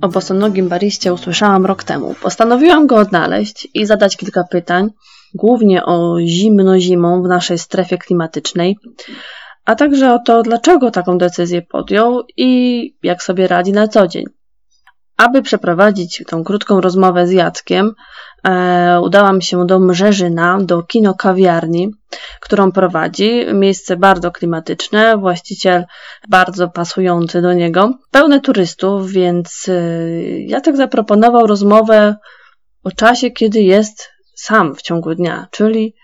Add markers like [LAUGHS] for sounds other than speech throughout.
o bosonogim bariście usłyszałam rok temu. Postanowiłam go odnaleźć i zadać kilka pytań, głównie o zimno-zimą w naszej strefie klimatycznej, a także o to, dlaczego taką decyzję podjął i jak sobie radzi na co dzień. Aby przeprowadzić tą krótką rozmowę z Jackiem, udałam się do Mrzeżyna, do kino kawiarni, którą prowadzi. Miejsce bardzo klimatyczne, właściciel bardzo pasujący do niego, pełne turystów, więc e, Jacek zaproponował rozmowę o czasie, kiedy jest sam w ciągu dnia, czyli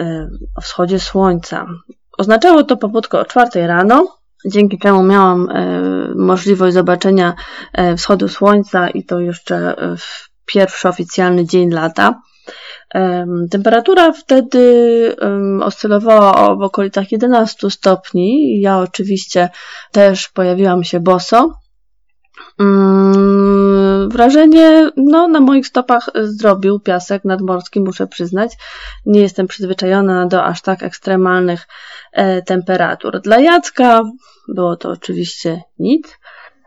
e, o wschodzie słońca. Oznaczało to pobudkę o czwartej rano, dzięki czemu miałam e, możliwość zobaczenia e, wschodu słońca i to jeszcze w pierwszy oficjalny dzień lata. Temperatura wtedy oscylowała w okolicach 11 stopni. Ja oczywiście też pojawiłam się boso. Mm, wrażenie no, na moich stopach zrobił piasek nadmorski, muszę przyznać. Nie jestem przyzwyczajona do aż tak ekstremalnych e, temperatur. Dla Jacka było to oczywiście nic.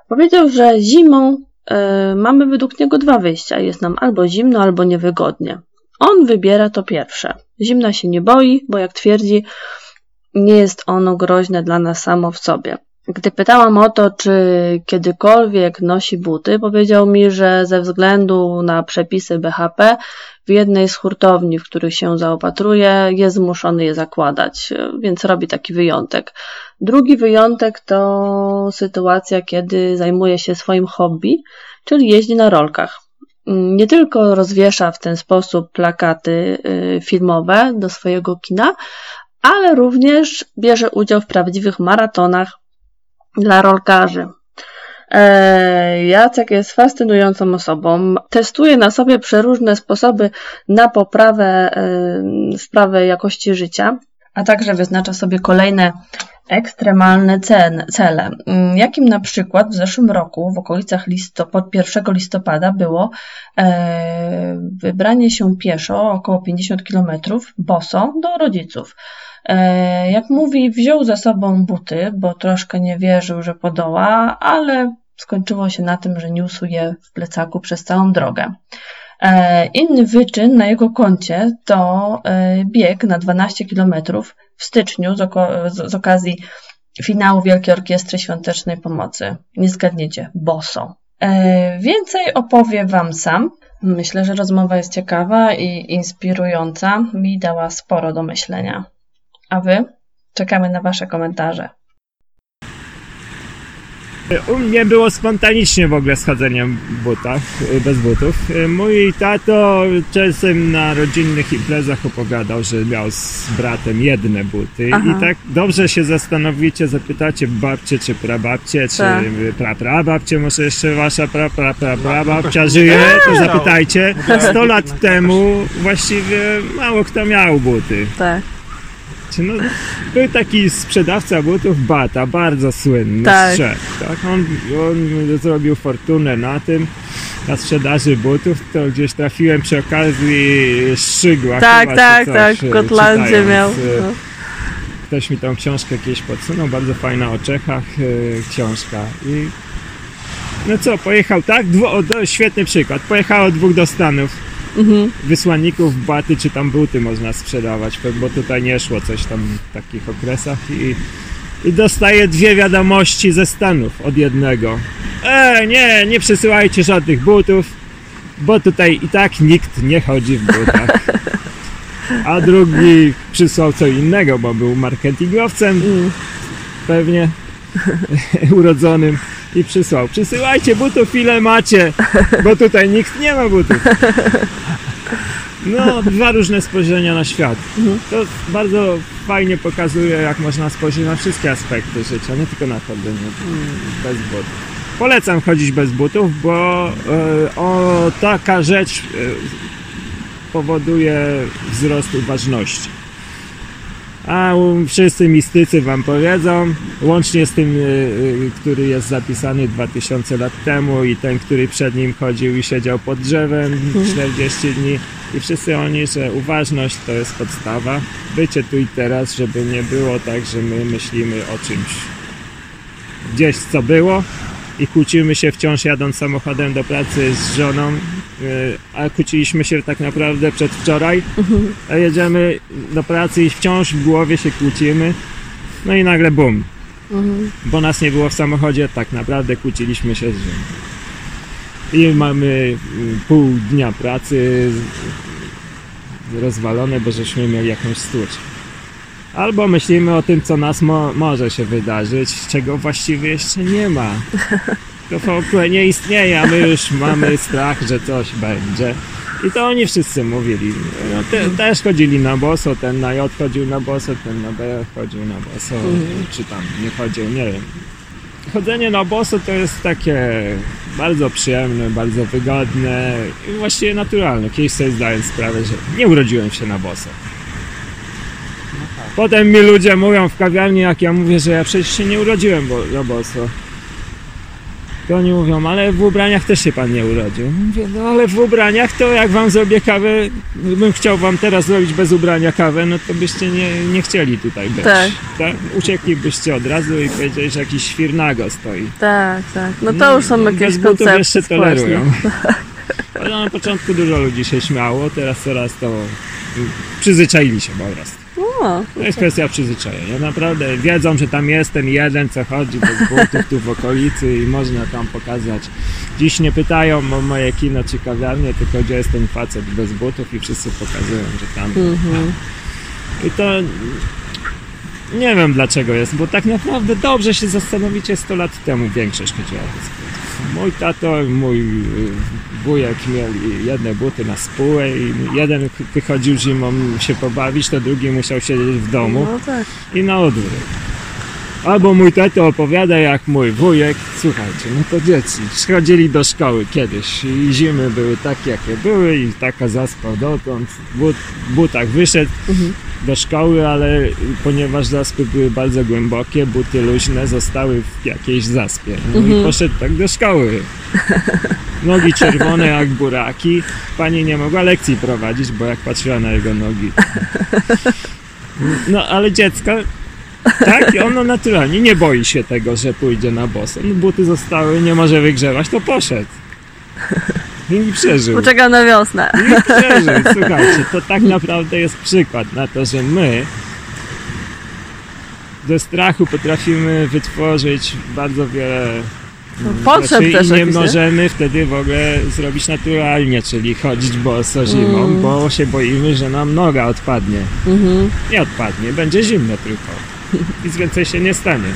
Powiedział, że zimą mamy według niego dwa wyjścia. Jest nam albo zimno, albo niewygodnie. On wybiera to pierwsze. Zimna się nie boi, bo jak twierdzi, nie jest ono groźne dla nas samo w sobie. Gdy pytałam o to, czy kiedykolwiek nosi buty, powiedział mi, że ze względu na przepisy BHP w jednej z hurtowni, w których się zaopatruje, jest zmuszony je zakładać, więc robi taki wyjątek. Drugi wyjątek to sytuacja, kiedy zajmuje się swoim hobby, czyli jeździ na rolkach. Nie tylko rozwiesza w ten sposób plakaty y, filmowe do swojego kina, ale również bierze udział w prawdziwych maratonach dla rolkarzy. E, Jacek jest fascynującą osobą. Testuje na sobie przeróżne sposoby na poprawę e, sprawy jakości życia, a także wyznacza sobie kolejne ekstremalne cele, mm, jakim na przykład w zeszłym roku w okolicach listopad, 1 listopada było e, wybranie się pieszo około 50 km boso do rodziców. E, jak mówi, wziął ze sobą buty, bo troszkę nie wierzył, że podoła, ale skończyło się na tym, że niósł je w plecaku przez całą drogę. E, inny wyczyn na jego koncie to e, bieg na 12 km w styczniu z, z okazji finału Wielkiej Orkiestry Świątecznej Pomocy. Nie zgadniecie, boso. Więcej opowie Wam sam. Myślę, że rozmowa jest ciekawa i inspirująca. Mi dała sporo do myślenia. A wy? Czekamy na wasze komentarze. U mnie było spontanicznie w ogóle schodzeniem w butach, bez butów. Mój tato czasem na rodzinnych imprezach opowiadał, że miał z bratem jedne buty Aha. i tak dobrze się zastanowicie, zapytacie babcie czy prababcie, czy tak. pra prababcie, może jeszcze wasza pra pra pra prababcia żyje, to zapytajcie. 100 lat temu właściwie mało kto miał buty. Tak. No, był taki sprzedawca butów Bata, bardzo słynny tak. tak? On, on zrobił fortunę na tym, na sprzedaży butów, to gdzieś trafiłem przy okazji Szczygła. Tak, tak, coś, tak, w Gotlandzie miał. E, no. Ktoś mi tą książkę kiedyś podsunął, bardzo fajna o Czechach e, książka. I no co, pojechał tak? Dwo, o, świetny przykład. Pojechało dwóch do Stanów mhm. wysłanników baty czy tam buty można sprzedawać, bo tutaj nie szło coś tam w takich okresach i, i dostaję dwie wiadomości ze Stanów od jednego. E, nie, nie przesyłajcie żadnych butów, bo tutaj i tak nikt nie chodzi w butach. [LAUGHS] A drugi przysłał co innego, bo był marketingowcem, mm. pewnie [LAUGHS] urodzonym i przysłał. Przysyłajcie butów ile macie, bo tutaj nikt nie ma butów. No, dwa różne spojrzenia na świat. To bardzo fajnie pokazuje, jak można spojrzeć na wszystkie aspekty życia, nie tylko na chodzenie bez butów. Polecam chodzić bez butów, bo y, o, taka rzecz y, powoduje wzrost uważności. A wszyscy mistycy wam powiedzą, łącznie z tym, y, y, który jest zapisany 2000 lat temu i ten, który przed nim chodził i siedział pod drzewem 40 mhm. dni i wszyscy oni, że uważność to jest podstawa. Bycie tu i teraz, żeby nie było tak, że my myślimy o czymś gdzieś co było i kłócimy się wciąż jadąc samochodem do pracy z żoną, a kłóciliśmy się tak naprawdę przedwczoraj, a jedziemy do pracy i wciąż w głowie się kłócimy, no i nagle bum, bo nas nie było w samochodzie, tak naprawdę kłóciliśmy się z żoną. I mamy y, pół dnia pracy rozwalone, bo żeśmy mieli jakąś stłucz. Albo myślimy o tym, co nas mo- może się wydarzyć, czego właściwie jeszcze nie ma. [LAUGHS] To w ogóle nie istnieje, a my już mamy strach, że coś będzie. I to oni wszyscy mówili. No, te, też chodzili na boso, ten na J chodził na boso, ten na B chodził na boso, czy tam nie chodził, nie wiem. Chodzenie na boso to jest takie bardzo przyjemne, bardzo wygodne i właściwie naturalne. Kiedyś sobie zdałem sprawę, że nie urodziłem się na boso. Potem mi ludzie mówią w kawiarni, jak ja mówię, że ja przecież się nie urodziłem bo, na boso. To oni mówią, ale w ubraniach też się pan nie urodził. Mówię, no ale w ubraniach to jak wam zrobię kawę, bym chciał wam teraz zrobić bez ubrania kawę, no to byście nie, nie chcieli tutaj być. Tak. tak? Ucieklibyście od razu i powiedzieli, że jakiś świrnago stoi. Tak, tak. No to już są jakieś Bez koncepty jeszcze tolerują. [LAUGHS] Ale na początku dużo ludzi się śmiało, teraz coraz to przyzwyczaili się po prostu. O, To jest kwestia przyzwyczajenia. Naprawdę wiedzą, że tam jestem jeden, co chodzi bez butów tu w okolicy i można tam pokazać. Dziś nie pytają o moje kino czy kawiarnię, tylko gdzie jest ten facet bez butów i wszyscy pokazują, że tam. mhm. I to nie wiem dlaczego jest, bo tak naprawdę dobrze się zastanowicie 100 lat temu większość chodziła. Mój tato, mój y, wujek mieli jedne buty na spółę i jeden wychodził zimą się pobawić, to drugi musiał siedzieć w domu No tak. i na odwrót. Albo mój tato opowiada jak mój wujek, słuchajcie, no to dzieci chodzili do szkoły kiedyś i zimy były takie jakie były i taka zaspał dotąd, w but, butach wyszedł Mhm. Do szkoły, ale ponieważ zaspy były bardzo głębokie, buty luźne zostały w jakiejś zaspie. No i Mhm. poszedł tak do szkoły. Nogi czerwone jak buraki. Pani nie mogła lekcji prowadzić, bo jak patrzyła na jego nogi. No ale dziecko, tak, i ono naturalnie nie boi się tego, że pójdzie na boso. No, buty zostały, nie może wygrzewać, to poszedł. I przeżył. Poczekał na wiosnę. Nie przeżył. [LAUGHS] Słuchajcie, to tak naprawdę jest przykład na to, że my ze strachu potrafimy wytworzyć bardzo wiele potrzeb rzeczy też i nie możemy wtedy w ogóle zrobić naturalnie, czyli chodzić boso zimą, Mm. bo się boimy, że nam noga odpadnie. Mhm. Nie odpadnie, będzie zimno tylko. [LAUGHS] Nic więcej się nie stanie.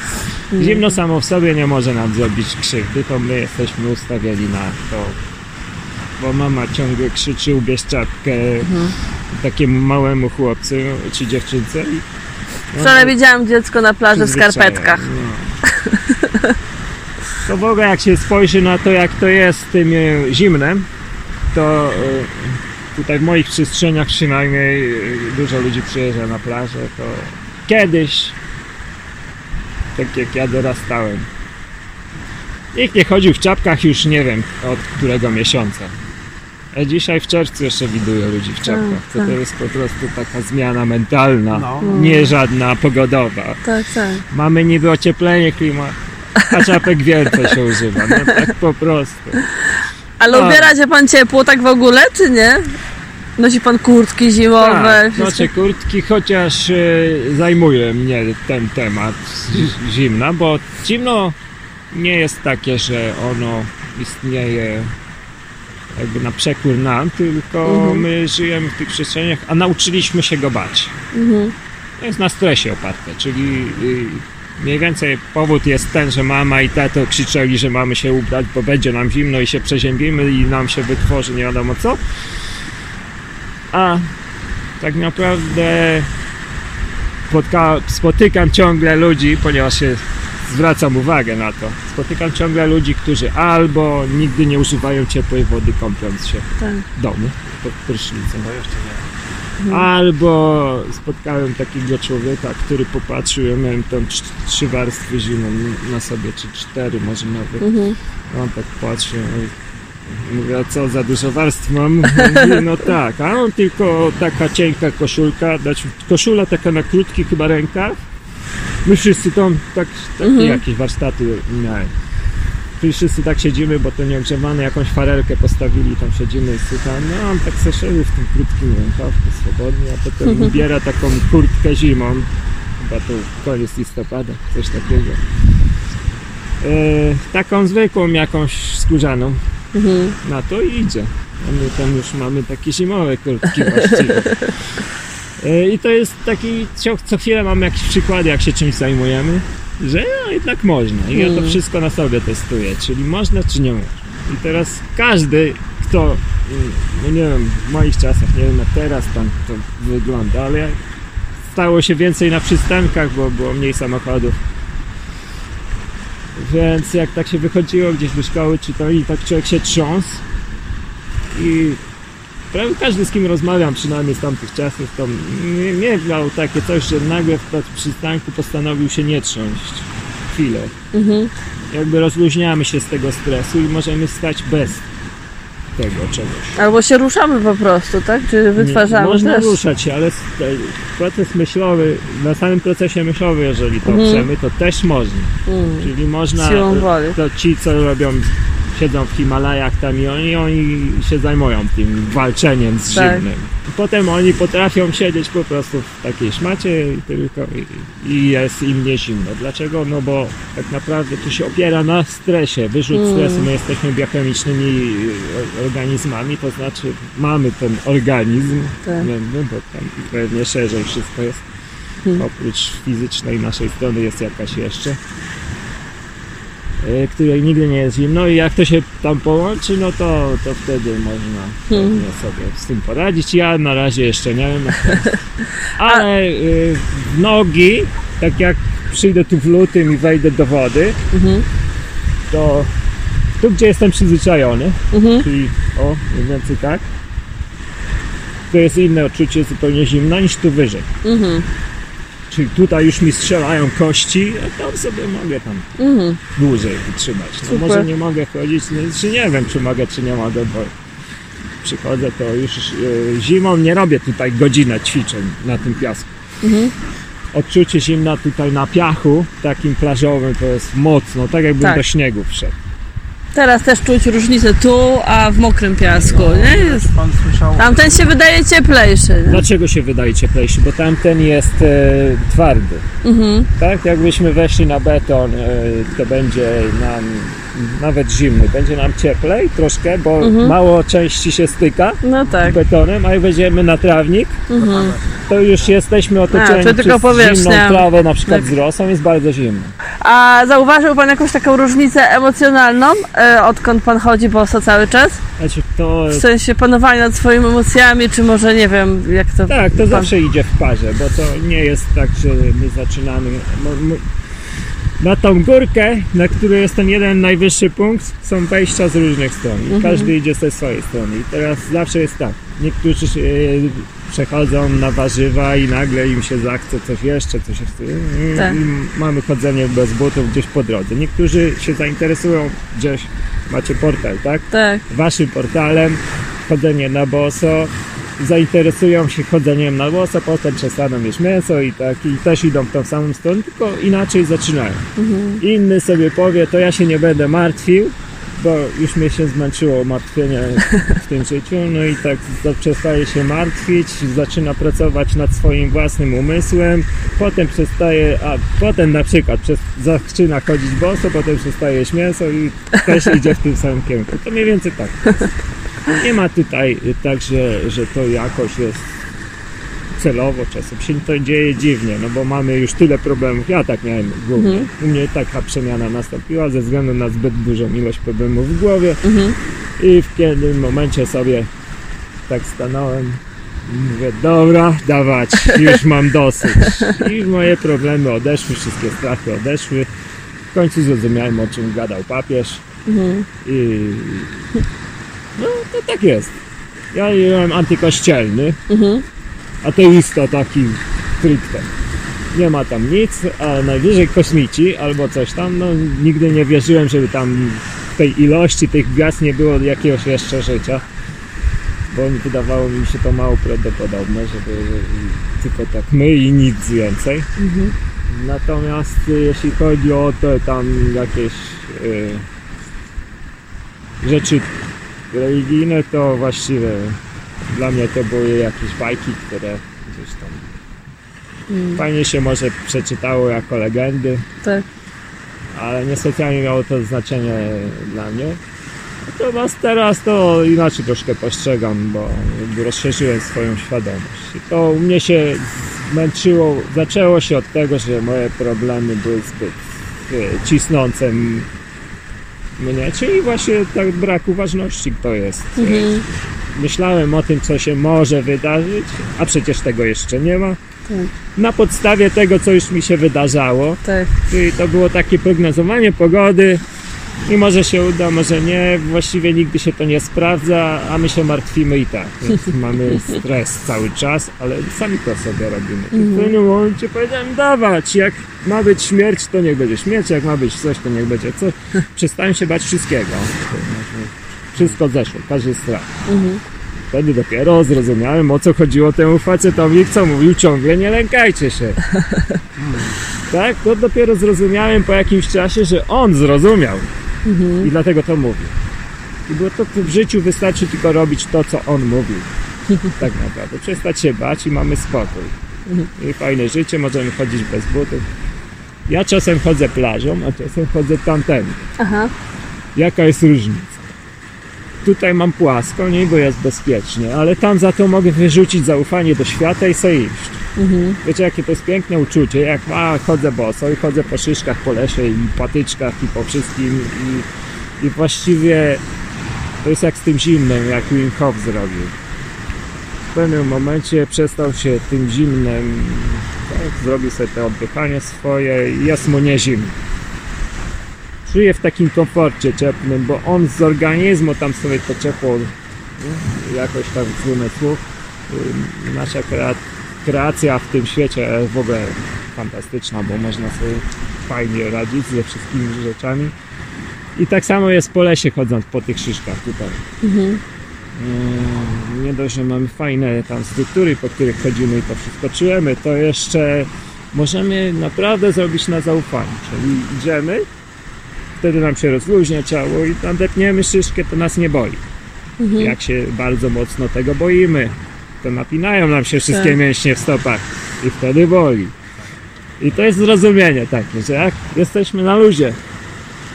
Mm. Zimno samo w sobie nie może nam zrobić krzywdy, to my jesteśmy ustawieni na to. Bo mama ciągle krzyczy, ubierz czapkę Mhm. takiemu małemu chłopcu czy dziewczynce. i- no, Wczoraj widziałam dziecko na plaży w skarpetkach. No. To w ogóle jak się spojrzy na to, jak to jest z tym e, zimnem, to e, tutaj w moich przestrzeniach przynajmniej e, dużo ludzi przyjeżdża na plażę, to kiedyś, tak jak ja dorastałem, nikt nie chodził w czapkach już nie wiem od którego miesiąca. A dzisiaj w czerwcu jeszcze widuję ludzi w czapkach. To, to tak. jest po prostu taka zmiana mentalna, No. nie żadna pogodowa. Tak, tak. Mamy niby ocieplenie klimatu, a czapek więcej się używa. No tak po prostu. Ale A. ubiera się pan ciepło tak w ogóle, czy nie? Nosi pan kurtki zimowe, Tak, wszystko? noszę kurtki, chociaż e, zajmuje mnie ten temat zimna, bo zimno nie jest takie, że ono istnieje jakby na przekór nam, tylko Mhm. my żyjemy w tych przestrzeniach, a nauczyliśmy się go bać. Mhm. To jest na stresie oparte, czyli y, mniej więcej powód jest ten, że mama i tato krzyczeli, że mamy się ubrać, bo będzie nam zimno i się przeziębimy i nam się wytworzy nie wiadomo co. A tak naprawdę spotka, spotykam ciągle ludzi, ponieważ się zwracam uwagę na to. Spotykam ciągle ludzi, którzy albo nigdy nie używają ciepłej wody kąpiąc się Tak. w domu pod prysznicem. To jeszcze nie. Mhm. Albo spotkałem takiego człowieka, który popatrzył, ja miałem tam trz- trzy warstwy zimą na sobie, czy cztery może nawet. Mhm. On tak patrzy, i mówię, a co, za dużo warstw mam? [LAUGHS] Mówi, no tak, a on tylko taka cienka koszulka, dać koszula taka na krótkich chyba rękach. My wszyscy tam tak, takie Mhm. jakieś warsztaty miałem. tu wszyscy tak siedzimy, bo to nieogrzewane, jakąś farelkę postawili, tam siedzimy i słucham, no on tak se szedł w tym krótkim rękawku swobodnie, a potem [LAUGHS] ubiera taką kurtkę zimą, chyba to koniec listopada, coś takiego. E, taką zwykłą jakąś skórzaną Mhm. na to i idzie. A my tam już mamy takie zimowe kurtki właściwie. [LAUGHS] E, I to jest taki, co, co chwilę mamy jakieś przykłady, jak się czymś zajmujemy, że no, jednak można. I ja to Mm. wszystko na sobie testuję, czyli można czy nie można. I teraz każdy, kto, mm, no nie wiem, w moich czasach, nie wiem jak teraz tam to wygląda, ale stało się więcej na przystankach, bo było mniej samochodów. Więc jak tak się wychodziło gdzieś do szkoły, czy to i tak człowiek się trząsł i prawie każdy z kim rozmawiam, przynajmniej z tamtych czasów, to nie, nie miał takie coś, że nagle w przystanku postanowił się nie trząść chwilę. Mhm. Jakby rozluźniamy się z tego stresu i możemy stać bez tego czegoś. Albo się ruszamy po prostu, tak? Czy wytwarzamy Nie, Można też? ruszać się, ale te- proces myślowy, na samym procesie myślowym, jeżeli to Mhm. chcemy, to też można. Mm. Czyli można, Siłą woli. to ci co robią, siedzą w Himalajach tam i oni, oni się zajmują tym walczeniem z Tak. zimnym. Potem oni potrafią siedzieć po prostu w takiej szmacie i tylko i, i jest im nie zimno. Dlaczego? No bo tak naprawdę to się opiera na stresie, wyrzut Mm. stresu. My jesteśmy biochemicznymi e, organizmami, to znaczy mamy ten organizm, Tak. no, bo tam pewnie szerzej wszystko jest. Hmm. Oprócz fizycznej naszej strony jest jakaś jeszcze której nigdy nie jest zimno i jak to się tam połączy, no to, to wtedy można Hmm. sobie z tym poradzić. Ja na razie jeszcze nie wiem. [LAUGHS] Ale y, nogi, tak jak przyjdę tu w lutym i wejdę do wody, Mhm. to tu gdzie jestem przyzwyczajony, Mhm. czyli o, mniej więcej tak, to jest inne odczucie zupełnie zimno niż tu wyżej. Mhm. Czyli tutaj już mi strzelają kości, a tam sobie mogę tam Mhm. dłużej wytrzymać. No Super. może nie mogę chodzić, no, czy nie wiem, czy mogę, czy nie mogę, bo przychodzę to już e, zimą nie robię tutaj godzinę ćwiczeń na tym piasku. Mhm. Odczucie zimna tutaj na piachu, takim plażowym, to jest mocno, tak jakbym Tak. do śniegu wszedł. Teraz też czuć różnicę tu, a w mokrym piasku, nie? Jest. Pan słyszał, Tamten się wydaje cieplejszy, nie? Dlaczego się wydaje cieplejszy? Bo tamten jest e, twardy. Mhm. Tak, jakbyśmy weszli na beton, e, to będzie nam nawet zimny. Będzie nam cieplej troszkę, bo Mhm. mało części się styka No tak. betonem, a jak wejdziemy na trawnik, Mhm. to już jesteśmy otoczeni to tylko przez zimną trawę, na przykład Tak. z rosą, jest bardzo zimno. A zauważył Pan jakąś taką różnicę emocjonalną, e, odkąd Pan chodzi boso cały czas? Znaczy to, W sensie panowania nad swoimi emocjami, czy może nie wiem, jak to... tak, to pan- zawsze idzie w parze, bo to nie jest tak, że my zaczynamy... Na tą górkę, na której jest ten jeden najwyższy punkt, są wejścia z różnych stron. I Mhm. Każdy idzie ze swojej strony. I teraz zawsze jest tak. Niektórzy e, przechodzą na warzywa i nagle im się zachce coś jeszcze, coś jeszcze. I- Tak. I mamy chodzenie bez butów gdzieś po drodze. Niektórzy się zainteresują gdzieś, macie portal, tak? Tak. Waszym portalem, chodzenie na boso, zainteresują się chodzeniem na boso, potem przestaną mieć mięso i tak, i też idą w tą samą stronę, tylko inaczej zaczynają. Inny sobie powie, to ja się nie będę martwił, bo już mnie się zmęczyło martwienie w tym życiu, no i tak przestaje się martwić, zaczyna pracować nad swoim własnym umysłem, potem przestaje, a potem na przykład przez, zaczyna chodzić boso, potem przestaje mięso i też idzie w tym samym kierunku. To mniej więcej tak. Nie ma tutaj y, tak, że, to jakoś jest celowo, czasem się to dzieje dziwnie, no bo mamy już tyle problemów. Ja tak miałem głównie. Mhm. U mnie taka przemiana nastąpiła ze względu na zbyt dużą ilość problemów w głowie Mhm. i w pewnym momencie sobie tak stanąłem i mówię, dobra, dawać, już mam dosyć. I moje problemy odeszły, wszystkie strachy odeszły. W końcu zrozumiałem, o czym gadał papież. Mhm. I no to tak jest. Ja byłem antykościelny, Mhm. ateista taki stricte. Nie ma tam nic, a najwyżej kosmici albo coś tam. No nigdy nie wierzyłem, żeby tam w tej ilości tych gwiazd nie było jakiegoś jeszcze życia. Bo wydawało mi się to mało prawdopodobne, żeby tylko tak my i nic więcej. Mhm. Natomiast y, jeśli chodzi o te tam jakieś y, rzeczy religijne, to właściwie dla mnie to były jakieś bajki, które gdzieś tam fajnie się może przeczytało jako legendy, Tak. ale niespecjalnie miało to znaczenie dla mnie. Natomiast teraz to inaczej troszkę postrzegam, bo rozszerzyłem swoją świadomość. I to u mnie się zmęczyło, zaczęło się od tego, że moje problemy były zbyt e, cisnące mnie, czyli właśnie tak brak uważności to jest. Mhm. Myślałem o tym, co się może wydarzyć, a przecież tego jeszcze nie ma. Tak. Na podstawie tego, co już mi się wydarzało, Tak. Czyli to było takie prognozowanie pogody i może się uda, może nie. Właściwie nigdy się to nie sprawdza, a my się martwimy i tak. Więc [LAUGHS] mamy stres cały czas, ale sami to sobie robimy. I w pewnym momencie powiedziałem, dawać, jak ma być śmierć, to niech będzie śmierć, jak ma być coś, to niech będzie coś. [LAUGHS] Przestałem się bać wszystkiego. Wszystko zeszło, każdy strach. Mhm. Wtedy dopiero zrozumiałem, o co chodziło temu facetowi, co mówił ciągle, nie lękajcie się. [LAUGHS] Tak, to dopiero zrozumiałem po jakimś czasie, że on zrozumiał i dlatego to mówił. I było to w życiu wystarczy tylko robić to, co on mówił. [LAUGHS] Tak naprawdę. Przestać się bać i mamy spokój. I fajne życie, możemy chodzić bez butów. Ja czasem chodzę plażą, a czasem chodzę tamtędy. Aha. Jaka jest różnica? Tutaj mam płasko, nie, bo jest bezpiecznie, ale tam za to mogę wyrzucić zaufanie do świata i sobie iść. Mhm. Wiecie, jakie to jest piękne uczucie, jak a, chodzę boso i chodzę po szyszkach, po lesie i patyczkach i po wszystkim i, i właściwie to jest jak z tym zimnem, jak Wim Hof zrobił. W pewnym momencie przestał się tym zimnem, tak, zrobił sobie to oddychanie swoje i jest mu nie zimno. Żyje w takim komforcie cieplnym, bo on z organizmu tam sobie to ciepło jakoś tam z. Ym, Nasza kreacja kreacja w tym świecie w ogóle fantastyczna, bo można sobie fajnie radzić ze wszystkimi rzeczami. I tak samo jest po lesie chodząc po tych szyszkach tutaj. Mhm. Mm, Nie dość, że mamy fajne tam struktury, po których chodzimy i to wszystko czujemy, to jeszcze możemy naprawdę zrobić na zaufaniu. Czyli idziemy, wtedy nam się rozluźnia ciało i nadepniemy szyszkę, to nas nie boli. Mhm. Jak się bardzo mocno tego boimy, to napinają nam się wszystkie Tak. mięśnie w stopach i wtedy boli. I to jest zrozumienie takie, że jak jesteśmy na luzie,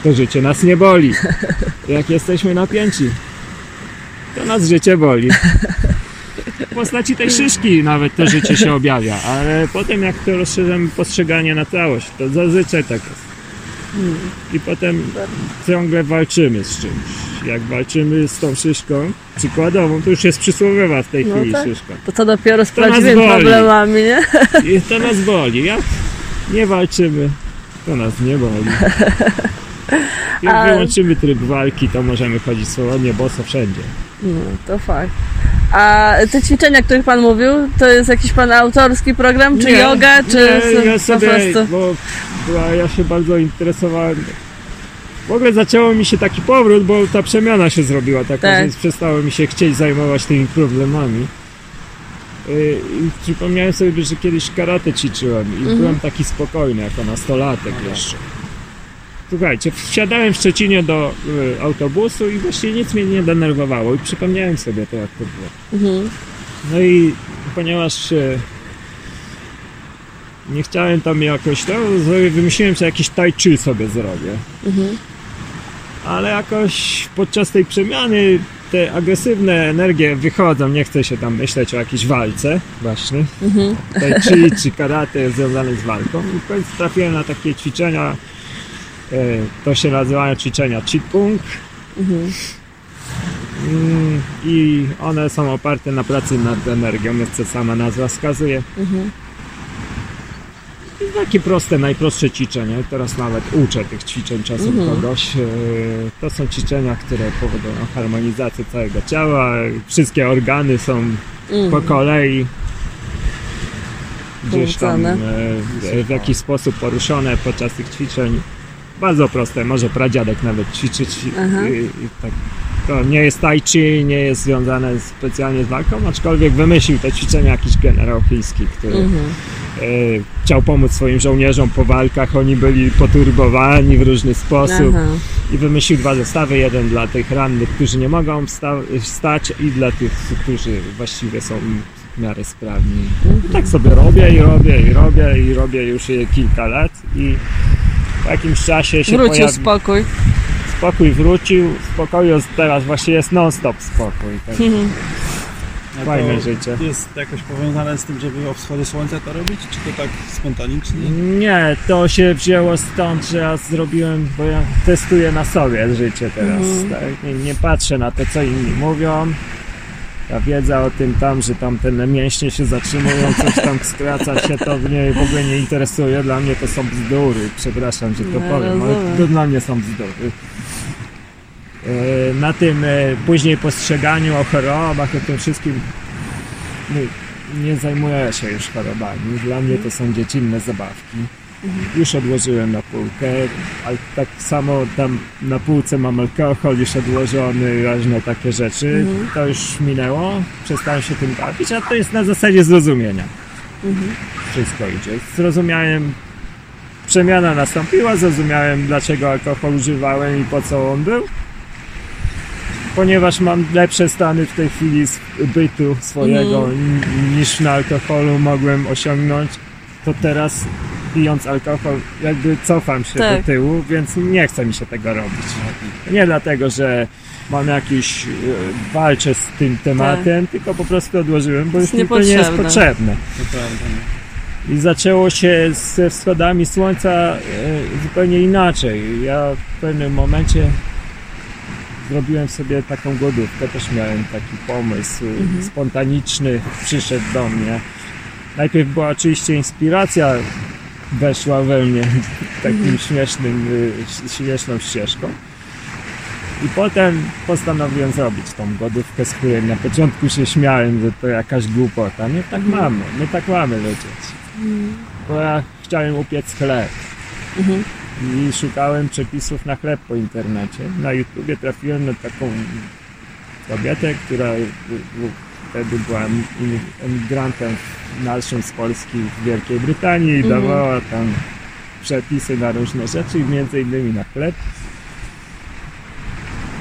to życie nas nie boli. Jak jesteśmy napięci, to nas życie boli. W postaci tej szyszki nawet to życie się objawia, ale potem jak to rozszerzamy postrzeganie na całość, to zazwyczaj tak jest. I potem ciągle walczymy z czymś. Jak walczymy z tą szyszką przykładową, to już jest przysłowiowa w tej No chwili tak. szyszka. To co dopiero z prawdziwymi problemami, nie? I to nas boli. Jak nie walczymy, to nas nie boli. [LAUGHS] Jak A- wyłączymy tryb walki, to możemy chodzić swobodnie, boso wszędzie. No, to fakt. A te ćwiczenia, o których Pan mówił, to jest jakiś Pan autorski program, czy Nie, yoga, czy nie, ja po sobie, prostu... bo była, ja się bardzo interesowałem. W ogóle zaczęło mi się taki powrót, bo ta przemiana się zrobiła taka, Tak. więc przestało mi się chcieć zajmować tymi problemami. Yy, I przypomniałem sobie, że kiedyś karate ćwiczyłem i Mhm. byłem taki spokojny jako nastolatek jeszcze. Słuchajcie, wsiadałem w Szczecinie do y, autobusu i właściwie nic mnie nie denerwowało i przypomniałem sobie to, jak to było. Mhm. No i ponieważ e, nie chciałem tam jakoś to, sobie wymyśliłem, że jakiś tai chi sobie zrobię. Mhm. Ale jakoś podczas tej przemiany te agresywne energie wychodzą, nie chcę się tam myśleć o jakiejś walce właśnie. Mhm. Chi czy karate związane z walką i w końcu trafiłem na takie ćwiczenia, e, to się nazywają ćwiczenia Qigong. Mhm. Mm, I one są oparte na pracy nad energią, jest co sama nazwa wskazuje. Mhm. Takie proste, najprostsze ćwiczenia. Teraz nawet uczę tych ćwiczeń czasem Mhm. kogoś. E, To są ćwiczenia, które powodują harmonizację całego ciała. Wszystkie organy są po Mhm. kolei gdzieś tam e, w jakiś sposób poruszone podczas tych ćwiczeń. Bardzo proste, może pradziadek nawet ćwiczyć. Aha. I, i tak. To nie jest tai chi, nie jest związane specjalnie z walką, aczkolwiek wymyślił te ćwiczenia jakiś generał chiński, który Mhm. Chciał pomóc swoim żołnierzom po walkach, oni byli poturbowani w różny sposób Aha. i wymyślił dwa zestawy, jeden dla tych rannych, którzy nie mogą wsta- stać i dla tych, którzy właściwie są w miarę sprawni. I tak sobie robię i robię i robię i robię już kilka lat i w jakimś czasie się Wrócił pojawi... spokój. spokój wrócił, spokoju teraz właśnie jest non-stop spokój. Tak. [LAUGHS] A Fajne to życie. Jest jakoś powiązane z tym, żeby o wschodzie słońca to robić? Czy to tak spontanicznie? Nie, to się wzięło stąd, że ja zrobiłem, bo ja testuję na sobie życie teraz. Tak? Nie, nie patrzę na to, co inni mówią. Ta wiedza o tym tam, że tam te mięśnie się zatrzymują, coś tam skraca się, to mnie w ogóle nie interesuje. Dla mnie to są bzdury. Przepraszam, że to No, powiem, ale to dla mnie są bzdury. E, Na tym e, później postrzeganiu o chorobach, o tym wszystkim nie, nie zajmuję się już chorobami. Dla mnie to są dziecinne zabawki. Już odłożyłem na półkę, ale tak samo tam na półce mam alkohol już odłożony, różne takie rzeczy. To już minęło, przestałem się tym bawić, a to jest na zasadzie zrozumienia. Wszystko idzie. Zrozumiałem, przemiana nastąpiła, zrozumiałem dlaczego alkohol używałem i po co on był. Ponieważ mam lepsze stany w tej chwili z bytu swojego n- niż na alkoholu mogłem osiągnąć, to teraz pijąc alkohol jakby cofam się Tak. do tyłu, więc nie chce mi się tego robić. Nie dlatego, że mam jakiś, e, walczę z tym tematem, tylko po prostu odłożyłem, bo już Jest mi to nie jest potrzebne. Prawda. I zaczęło się ze wschodami słońca e, zupełnie inaczej. Ja w pewnym momencie zrobiłem sobie taką głodówkę, też miałem taki pomysł spontaniczny, przyszedł do mnie. Najpierw była oczywiście inspiracja, weszła we mnie [LAUGHS] takim śmiesznym, y, śmieszną ścieżką. I potem postanowiłem zrobić tą głodówkę, z której na początku się śmiałem, że to jakaś głupota. Nie tak mamy, my tak mamy lecieć. Bo ja chciałem upiec chleb. Mhm. I szukałem przepisów na chleb po internecie. Na YouTubie trafiłem na taką kobietę, która wtedy była emigrantem dalszym z Polski w Wielkiej Brytanii i Mhm. dawała tam przepisy na różne rzeczy, między innymi na chleb.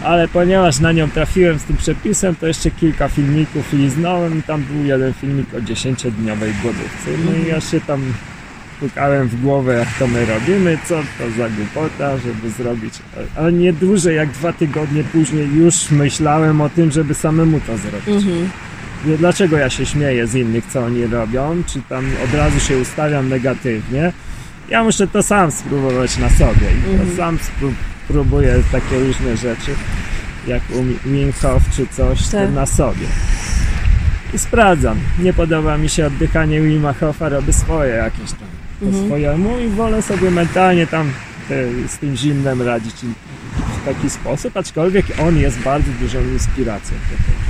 Ale ponieważ na nią trafiłem z tym przepisem, to jeszcze kilka filmików liznąłem tam był jeden filmik o 10-dniowej głodówce. No i ja się tam pukałem w głowę, jak to my robimy, co to za głupota, żeby zrobić. Ale nie dłużej jak dwa tygodnie później już myślałem o tym, żeby samemu to zrobić. Mhm. Dlaczego ja się śmieję z innych, co oni robią, czy tam od razu się ustawiam negatywnie. Ja muszę to sam spróbować na sobie i to sam spró- próbuję takie różne rzeczy, jak u Wim Hof czy coś, Tak. na sobie. I sprawdzam. Nie podoba mi się oddychanie Wima Hofa, robię swoje jakieś tam po swojemu i wolę sobie mentalnie tam e, z tym zimnem radzić w taki sposób, aczkolwiek on jest bardzo dużą inspiracją do tego.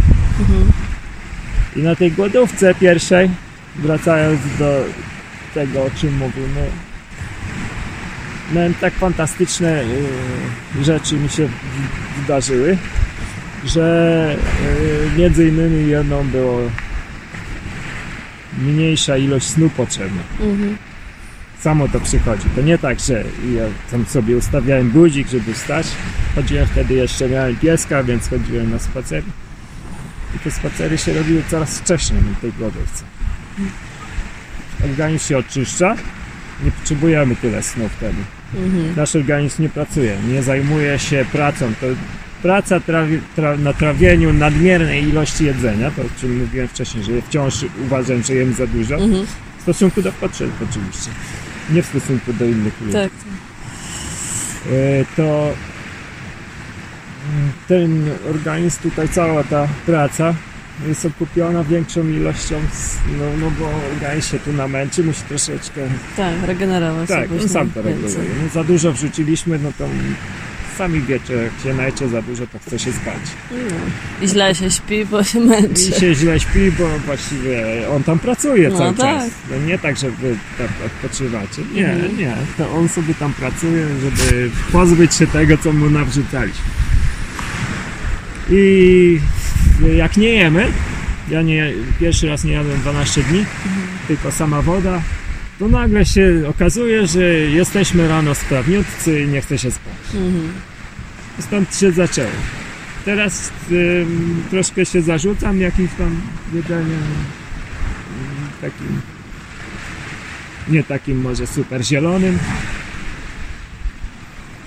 I na tej głodówce pierwszej, wracając do tego, o czym mówimy, miałem tak fantastyczne y, rzeczy mi się wydarzyły, że y, między innymi jedną było mniejsza ilość snu potrzebna. Mhm. Samo to przychodzi. To nie tak, że ja tam sobie ustawiałem budzik, żeby wstać. Chodziłem wtedy jeszcze, miałem pieska, więc chodziłem na spacery. I te spacery się robiły coraz wcześniej na tej głodówce. Organizm się oczyszcza. Nie potrzebujemy tyle snu wtedy. Mhm. Nasz organizm nie pracuje, nie zajmuje się pracą. To praca trawi, tra, na trawieniu nadmiernej ilości jedzenia, to o czym mówiłem wcześniej, że wciąż uważam, że jem za dużo. Mhm. W stosunku do potrzeb oczywiście. Nie w stosunku do innych ludzi. Tak. E, To mm, ten organizm, tutaj cała ta praca jest okupiona większą ilością, no, no bo organizm się tu namęczy, musi troszeczkę Tak, regenerować tak, on później sam to reguluje. No, za dużo wrzuciliśmy, no to sami wiecie, jak się najecie za dużo, to chce się spać. I źle się śpi, bo się męczy. I się źle śpi, bo właściwie on tam pracuje No cały tak. czas. No nie tak, że wy tak odpoczywacie. Nie, Mhm. nie. To on sobie tam pracuje, żeby pozbyć się tego, co mu nawrzucaliśmy. I jak nie jemy, ja nie, pierwszy raz nie jadłem 12 dni, tylko sama woda, to nagle się okazuje, że jesteśmy rano sprawniutcy i nie chce się spać. Stąd się zaczęło. Teraz ym, troszkę się zarzucam jakimś tam jedzeniem takim nie takim może super zielonym.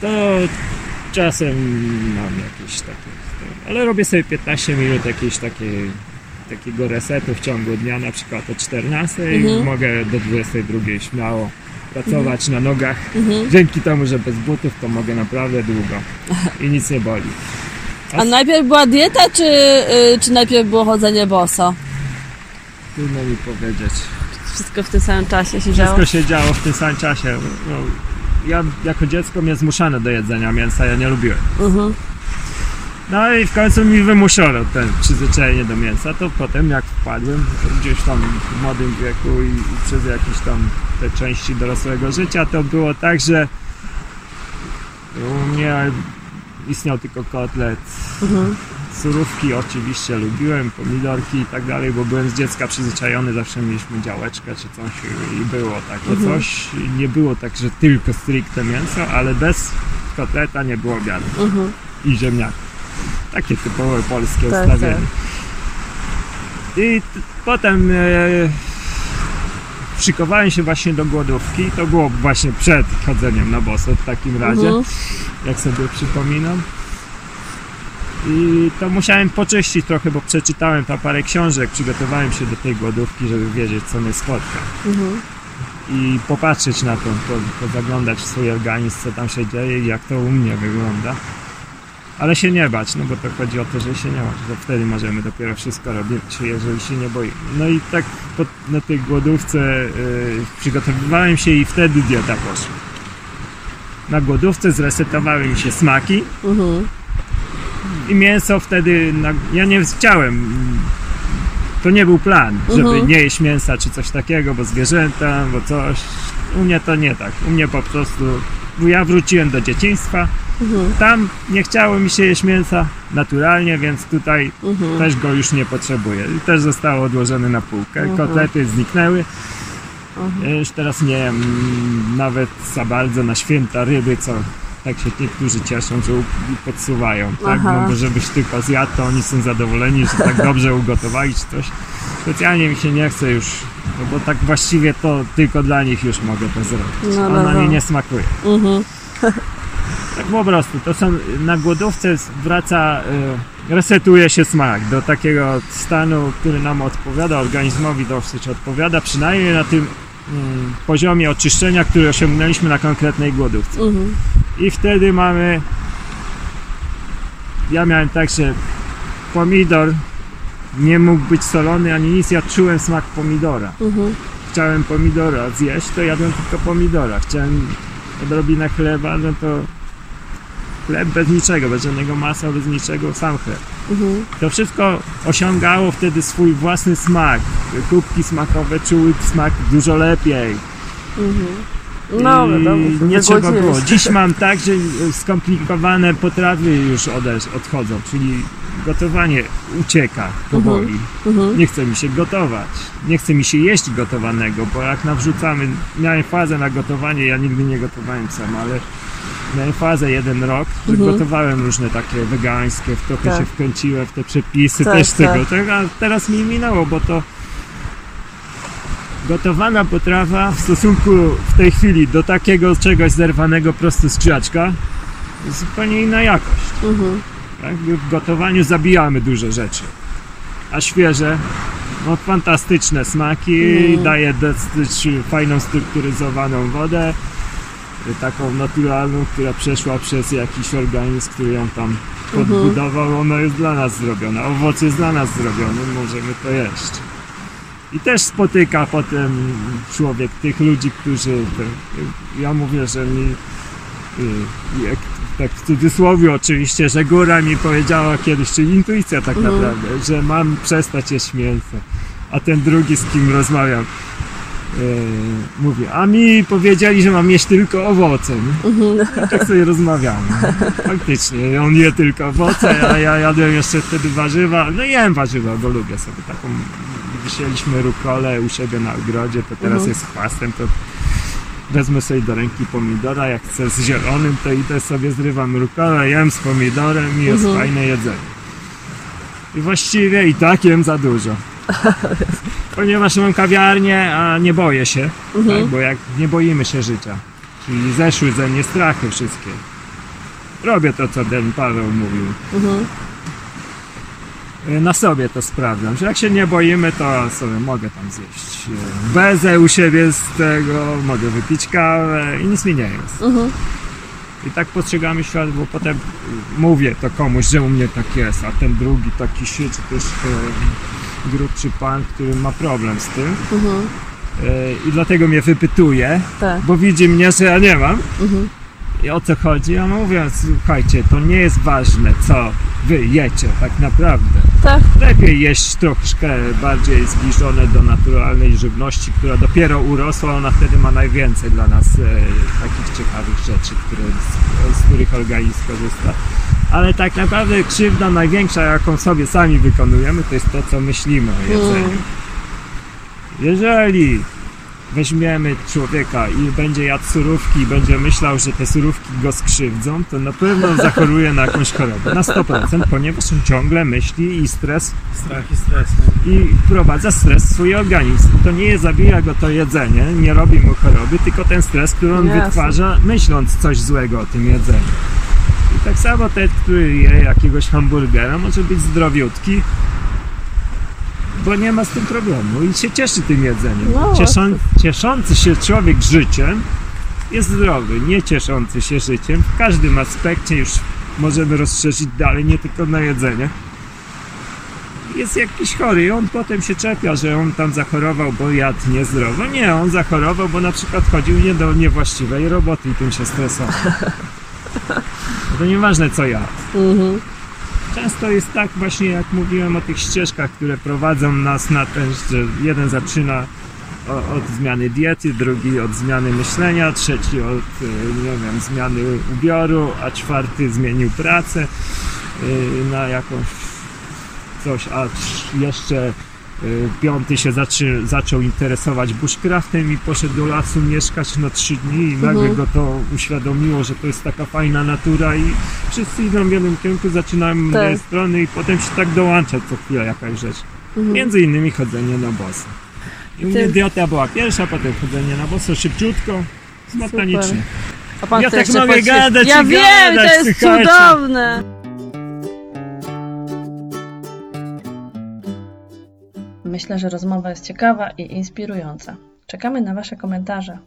To czasem mam jakieś takie, ale robię sobie 15 minut jakiejś takiej takiego resetu w ciągu dnia, na przykład o 14 Mhm. mogę do 22 śmiało pracować na nogach. Dzięki temu, że bez butów to mogę naprawdę długo i nic nie boli. A najpierw była dieta, czy, y, czy najpierw było chodzenie boso? Trudno mi powiedzieć. Wszystko w tym samym czasie się działo? Wszystko się działo w tym samym czasie. No, ja jako dziecko mnie zmuszano do jedzenia mięsa, ja nie lubiłem. Mhm. No i w końcu mi wymuszono ten przyzwyczajenie do mięsa, to potem jak wpadłem gdzieś tam w młodym wieku i, i przez jakieś tam te części dorosłego życia, to było tak, że u mnie istniał tylko kotlet. Mhm. Surówki oczywiście lubiłem, pomidorki i tak dalej, bo byłem z dziecka przyzwyczajony, zawsze mieliśmy działeczkę czy coś i było takie Mhm. coś. Nie było tak, że tylko stricte mięso, ale bez kotleta nie było obiadu Mhm. i ziemniaków. Takie typowe polskie Tak, ustawienie. tak. I potem e, szykowałem się właśnie do głodówki. To było właśnie przed chodzeniem na boso w takim razie, Mhm. jak sobie przypominam. I to musiałem poczyścić trochę, bo przeczytałem tam parę książek, przygotowałem się do tej głodówki, żeby wiedzieć, co mnie spotka. Mhm. I popatrzeć na to, po, pozaglądać w swój organizm, co tam się dzieje i jak to u mnie wygląda. Ale się nie bać, no bo to chodzi o to, że się nie bać, że wtedy możemy dopiero wszystko robić, jeżeli się nie boimy. No i tak po, na tej głodówce yy, przygotowywałem się i wtedy dieta poszła. Na głodówce zresetowały mi się smaki Mhm. i mięso wtedy, na, ja nie chciałem, to nie był plan, żeby Mhm. nie jeść mięsa czy coś takiego, bo zwierzęta, bo coś. U mnie to nie tak. U mnie po prostu, bo ja wróciłem do dzieciństwa, Mhm. tam nie chciało mi się jeść mięsa naturalnie, więc tutaj Mhm. też go już nie potrzebuję. I też zostało odłożone na półkę. Mhm. Kotlety zniknęły. Mhm. Już teraz nie jem nawet za bardzo na święta ryby, co tak się niektórzy cieszą, że podsuwają, tak? Aha. No bo żebyś tylko zjadł, to oni są zadowoleni, że tak [LAUGHS] dobrze ugotowali czy coś. Specjalnie mi się nie chce już, no bo tak właściwie to tylko dla nich już mogę to zrobić. No, A no, na no. mnie nie smakuje. Mhm. [LAUGHS] Tak po prostu, to są, na głodówce wraca, y, resetuje się smak do takiego stanu, który nam odpowiada, organizmowi dosyć odpowiada, przynajmniej na tym mm, poziomie oczyszczenia, który osiągnęliśmy na konkretnej głodówce. Mhm. I wtedy mamy, ja miałem tak, że pomidor nie mógł być solony ani nic, ja czułem smak pomidora. Mhm. Chciałem pomidora zjeść, to jadłem tylko pomidora. Chciałem odrobinę chleba, no to chleb bez niczego, bez żadnego masła, bez niczego, sam chleb. Mhm. To wszystko osiągało wtedy swój własny smak. Kubki smakowe czuły smak dużo lepiej. No, wiadomo, nie trzeba było. Dziś mam tak, że skomplikowane potrawy już odesz- odchodzą, czyli gotowanie ucieka powoli. Mhm. Nie chce mi się gotować. Nie chce mi się jeść gotowanego, bo jak nawrzucamy, miałem fazę na gotowanie, ja nigdy nie gotowałem sam, ale miałem fazę jeden rok, że Mhm. gotowałem różne takie wegańskie, w trochę Tak. się wkręciłem w te przepisy Tak, też tak. tego, tego, a teraz mi minęło, bo to gotowana potrawa w stosunku w tej chwili do takiego czegoś zerwanego prosto z krzaczka jest zupełnie inna jakość. Mhm. Tak? W gotowaniu zabijamy dużo rzeczy. A świeże, no fantastyczne smaki, Mm. daje dosyć fajną strukturyzowaną wodę, taką naturalną, która przeszła przez jakiś organizm, który ją tam podbudował, ona jest dla nas zrobiona, owoc jest dla nas zrobiony, możemy to jeść. I też spotyka potem człowiek tych ludzi, którzy, ja mówię, że mi y, jak, tak w cudzysłowie oczywiście, że góra mi powiedziała kiedyś, czyli intuicja tak Mhm. naprawdę, że mam przestać jeść mięso. A ten drugi, z kim rozmawiam, yy, mówi, a mi powiedzieli, że mam jeść tylko owoce. Mhm. Tak sobie rozmawiamy. Faktycznie, on je tylko owoce, a ja jadłem jeszcze wtedy warzywa. No jem warzywa, bo lubię sobie taką wysieliśmy rukolę u siebie na ogrodzie, to teraz Mhm. jest chwastem, to wezmę sobie do ręki pomidora, jak chcę z zielonym, to idę sobie, zrywam rukolę, jem z pomidorem i jest Mhm. fajne jedzenie. I właściwie i tak jem za dużo. [LAUGHS] Ponieważ mam kawiarnię, a nie boję się, Mhm. tak? bo jak nie boimy się życia, czyli zeszły ze mnie strachy wszystkie. Robię to, co Den Paweł mówił. Mhm. Y, Na sobie to sprawdzam, że jak się nie boimy, to sobie mogę tam zjeść y, bezę u siebie z tego, mogę wypić kawę i nic mi nie jest. Mhm. I tak postrzegamy świat, bo potem mówię to komuś, że u mnie tak jest, a ten drugi taki się, czy też y, grubszy pan, który ma problem z tym Mhm. y, i dlatego mnie wypytuje, Tak. bo widzi mnie, że ja nie mam Mhm. I o co chodzi, a mówię, słuchajcie, to nie jest ważne, co wy jecie tak naprawdę. Tak. Lepiej jeść troszkę bardziej zbliżone do naturalnej żywności, która dopiero urosła, ona wtedy ma najwięcej dla nas e, takich ciekawych rzeczy, które, z, z których organizm korzysta. Ale tak naprawdę krzywda największa, jaką sobie sami wykonujemy, to jest to, co myślimy o jedzeniu. Mm. Jeżeli weźmiemy człowieka i będzie jadł surówki i będzie myślał, że te surówki go skrzywdzą, to na pewno zachoruje na jakąś chorobę. Na 100%, ponieważ on ciągle myśli i stres Strach i stres. No. i wprowadza stres w swój organizm. To nie zabija go to jedzenie, nie robi mu choroby, tylko ten stres, który on Jasne. wytwarza, myśląc coś złego o tym jedzeniu. I tak samo ten, który je jakiegoś hamburgera, może być zdrowiutki, bo nie ma z tym problemu i się cieszy tym jedzeniem. No, Cieszą, cieszący się człowiek życiem jest zdrowy, nie cieszący się życiem w każdym aspekcie już możemy rozszerzyć dalej, nie tylko na jedzenie jest jakiś chory i on potem się czepia, że on tam zachorował, bo jadł niezdrowo. Nie, on zachorował, bo na przykład chodził nie do niewłaściwej roboty i tym się stresował. [LAUGHS] To nieważne co jadł. Mhm. Często jest tak właśnie, jak mówiłem o tych ścieżkach, które prowadzą nas na ten, że jeden zaczyna od zmiany diety, drugi od zmiany myślenia, trzeci od, y, nie wiem, zmiany ubioru, a czwarty zmienił pracę y, na jakąś coś, a jeszcze piąty się zaczy, zaczął interesować bushcraftem i poszedł do lasu mieszkać na trzy dni i nagle Mhm. go to uświadomiło, że to jest taka fajna natura i wszyscy idą w jednym kierunku, zaczynają Tak. tej strony i potem się tak dołącza co chwilę jakaś rzecz. Mhm. Między innymi chodzenie na boso. I u mnie dieta była pierwsza, potem chodzenie na boso szybciutko, spontanicznie. Ja tak mogę podświe- gadać Ja wiem, gadać, to jest cudowne! Myślę, że rozmowa jest ciekawa i inspirująca. Czekamy na Wasze komentarze.